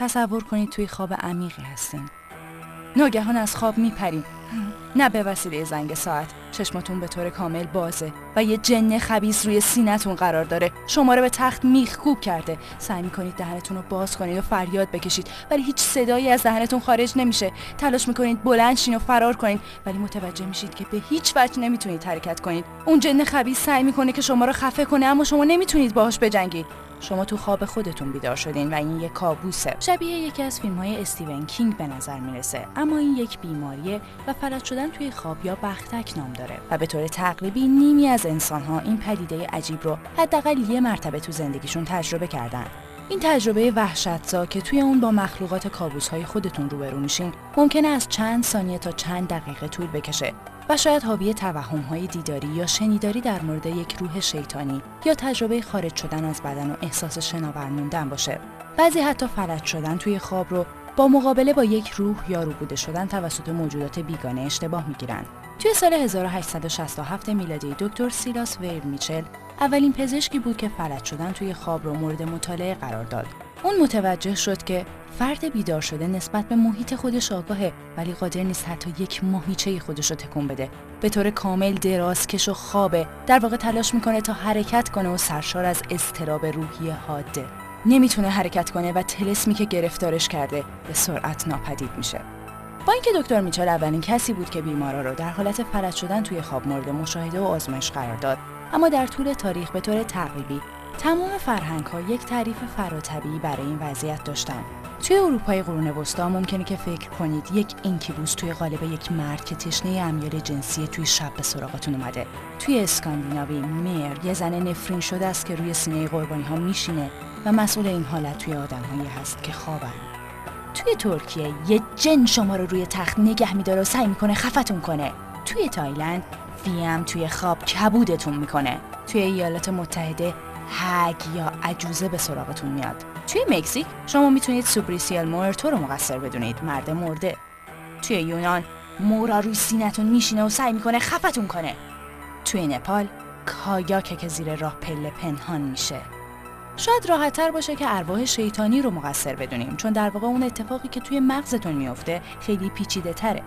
تصور کنید توی خواب عمیقی هستین. ناگهان از خواب میپریم نه به وسیله زنگ ساعت. چشماتون به طور کامل بازه و یه جن خبیس روی سینتون قرار داره. شما رو به تخت میخکوب کرده. سعی می‌کنید دهنتون رو باز کنید و فریاد بکشید. ولی هیچ صدایی از دهنتون خارج نمیشه. تلاش می‌کنید بلند شین و فرار کنید. ولی متوجه میشید که به هیچ وجه نمی‌تونید حرکت کنید. اون جن خبیس سعی می‌کنه که شما رو خفه کنه اما شما نمی‌تونید باهاش بجنگید. شما تو خواب خودتون بیدار شدین و این یک کابوسه. شبیه یکی از فیلم های استیون کینگ به نظر می‌رسه. اما این یک بیماریه و فلج شدن توی خواب یا بختک نام داره و به طور تقریبی نیمی از انسان ها این پدیده عجیب رو حداقل یه مرتبه تو زندگیشون تجربه کردن. این تجربه وحشتزا که توی اون با مخلوقات کابوس های خودتون روبرو میشین. ممکنه از چند ثانیه تا چند دقیقه طول بکشه و شاید حاوی توهم های دیداری یا شنیداری در مورد یک روح شیطانی یا تجربه خارج شدن از بدن و احساس شناور موندن باشه. بعضی حتی فلج شدن توی خواب رو با مقابله با یک روح یا روبوده شدن توسط موجودات بیگانه اشتباه می‌گیرند. توی سال 1867 میلادی دکتر سیلاس ویر میچل اولین پزشکی بود که فلج شدن توی خواب رو مورد مطالعه قرار داد. اون متوجه شد که فرد بیدار شده نسبت به محیط خودش آگاهه ولی قادر نیست حتی یک ماهیچه خودش رو تکون بده به طور کامل درازکش و خوابه در واقع تلاش می‌کنه تا حرکت کنه و سرشار از اضطراب روحی حاده نمی‌تونه حرکت کنه و تلسمی که گرفتارش کرده به سرعت ناپدید میشه. با اینکه دکتر میچل اولین کسی بود که بیمارا رو در حالت فلج شدن توی خواب مورد مشاهده و آزمایش قرار داد اما در طول تاریخ به طور تقریبی تمام فرهنگ ها یک تعریف فراتبی برای این وضعیت داشتن. توی اروپای قرون وسطا ممکنه که فکر کنید یک اینکیبوس توی قالب یک مرد که تشنه امیال جنسی توی شب به سراغتون اومده. توی اسکاندیناوی میر یه زن نفرین شده است که روی سینه قربانی ها میشینه. و مسئول این حالت توی آدمهایی هست که خوابن. توی ترکیه یه جن شما رو روی تخت نگه میداره و سعی می‌کنه خفتون کنه. توی تایلند فی‌ام توی خواب کبودتون می‌کنه. توی ایالات متحده hag یا عجوزه به سراغتون میاد. توی مکزیک شما می‌تونید se me subió el muerto رو مقصر بدونید. مرد مرده. توی یونان مورا روی سینتون میشینه و سعی می‌کنه خفتون کنه. توی نپال کایاکه که زیر راه پله پنهان میشه. شاید راحتتر باشه که ارواح شیطانی رو مقصر بدونیم چون در واقع اون اتفاقی که توی مغزتون میافته خیلی پیچیده تره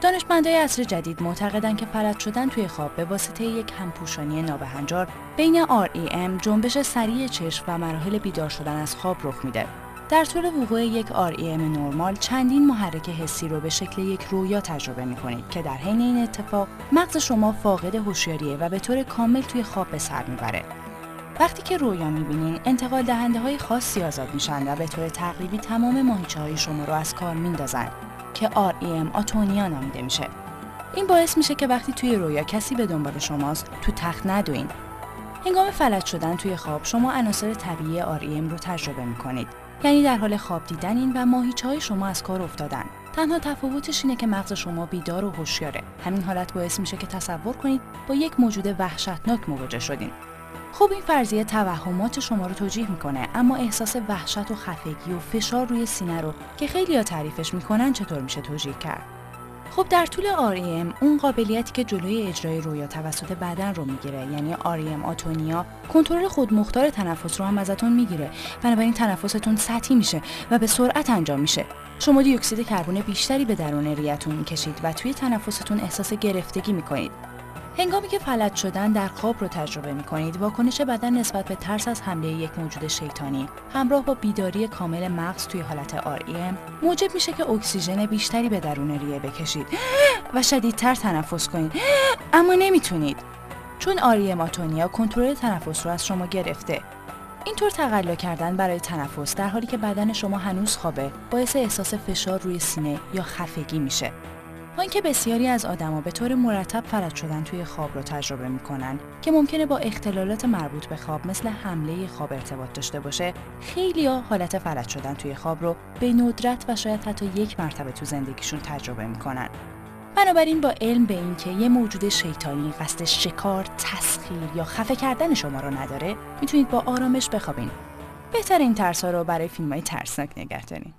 دانشمندای عصر جدید معتقدند که فلج شدن توی خواب به واسطه یک همپوشانی نابهنجار بین REM جنبش سریع چشم و مراحل بیدار شدن از خواب رخ میده. در طول وقوع یک REM نرمال چندین محرک حسی رو به شکل یک رویا تجربه می کنید که در حین این اتفاق مغز شما فاقد هوشیاریه و به طور کامل توی خواب به سر می‌بره. وقتی که رویا می‌بینین انتقال دهنده های خاصی آزاد میشن و به طور تقریبی تمام ماهیچه های شما رو از کار میندازن که REM آتونیا نامیده میشه. این باعث میشه که وقتی توی رویا کسی به دنبال شماست تو تخت ندوین. هنگام فلج شدن توی خواب شما عناصر طبیعی REM رو تجربه می‌کنید. یعنی در حال خواب دیدنین و ماهیچه های شما از کار افتادن. تنها تفاوتش اینه که مغز شما بیدار و هوشیاره. همین حالت باعث میشه که تصور کنید با یک موجود وحشتناک مواجه شدین. خب این فرضیه توهمات شما رو توجیه می‌کنه اما احساس وحشت و خفگی و فشار روی سینه رو که خیلی ها تعریفش می‌کنن چطور میشه توجیه کرد؟ خب در طول REM اون قابلیتی که جلوی اجرای رویا توسط بدن رو می‌گیره یعنی REM آتونیا کنترل خودمختار تنفس رو هم ازتون می‌گیره. بنابراین تنفستون سطحی میشه و به سرعت انجام میشه. شما دی اکسید کربن بیشتری به درون ریتون می‌کشید و توی تنفستون احساس گرفتگی می‌کنید. هنگامی که فلج شدن در خواب رو تجربه می کنید واکنش بدن نسبت به ترس از حمله یک موجود شیطانی همراه با بیداری کامل مغز توی حالت REM موجب میشه که اکسیژن بیشتری به درون ریه بکشید و شدیدتر تنفس کنید. اما نمی‌تونید چون REM آتونیا کنترل تنفس رو از شما گرفته. اینطور تقلا کردن برای تنفس در حالی که بدن شما هنوز خوابه باعث احساس فشار روی سینه یا خفگی میشه. با اینکه بسیاری از آدما به طور مرتب فلج شدن توی خواب رو تجربه می‌کنن که ممکنه با اختلالات مربوط به خواب مثل حمله خواب ارتباط داشته باشه خیلی ها حالت فلج شدن توی خواب رو به ندرت و شاید حتی یک مرتبه تو زندگیشون تجربه می‌کنن. بنابراین با علم به اینکه یه موجود شیطانی قصد شکار، تسخیر یا خفه کردن شما رو نداره می‌تونید با آرامش بخوابین. بهتر این ترس ها رو برای فیلم های ترسناک نگه دارین.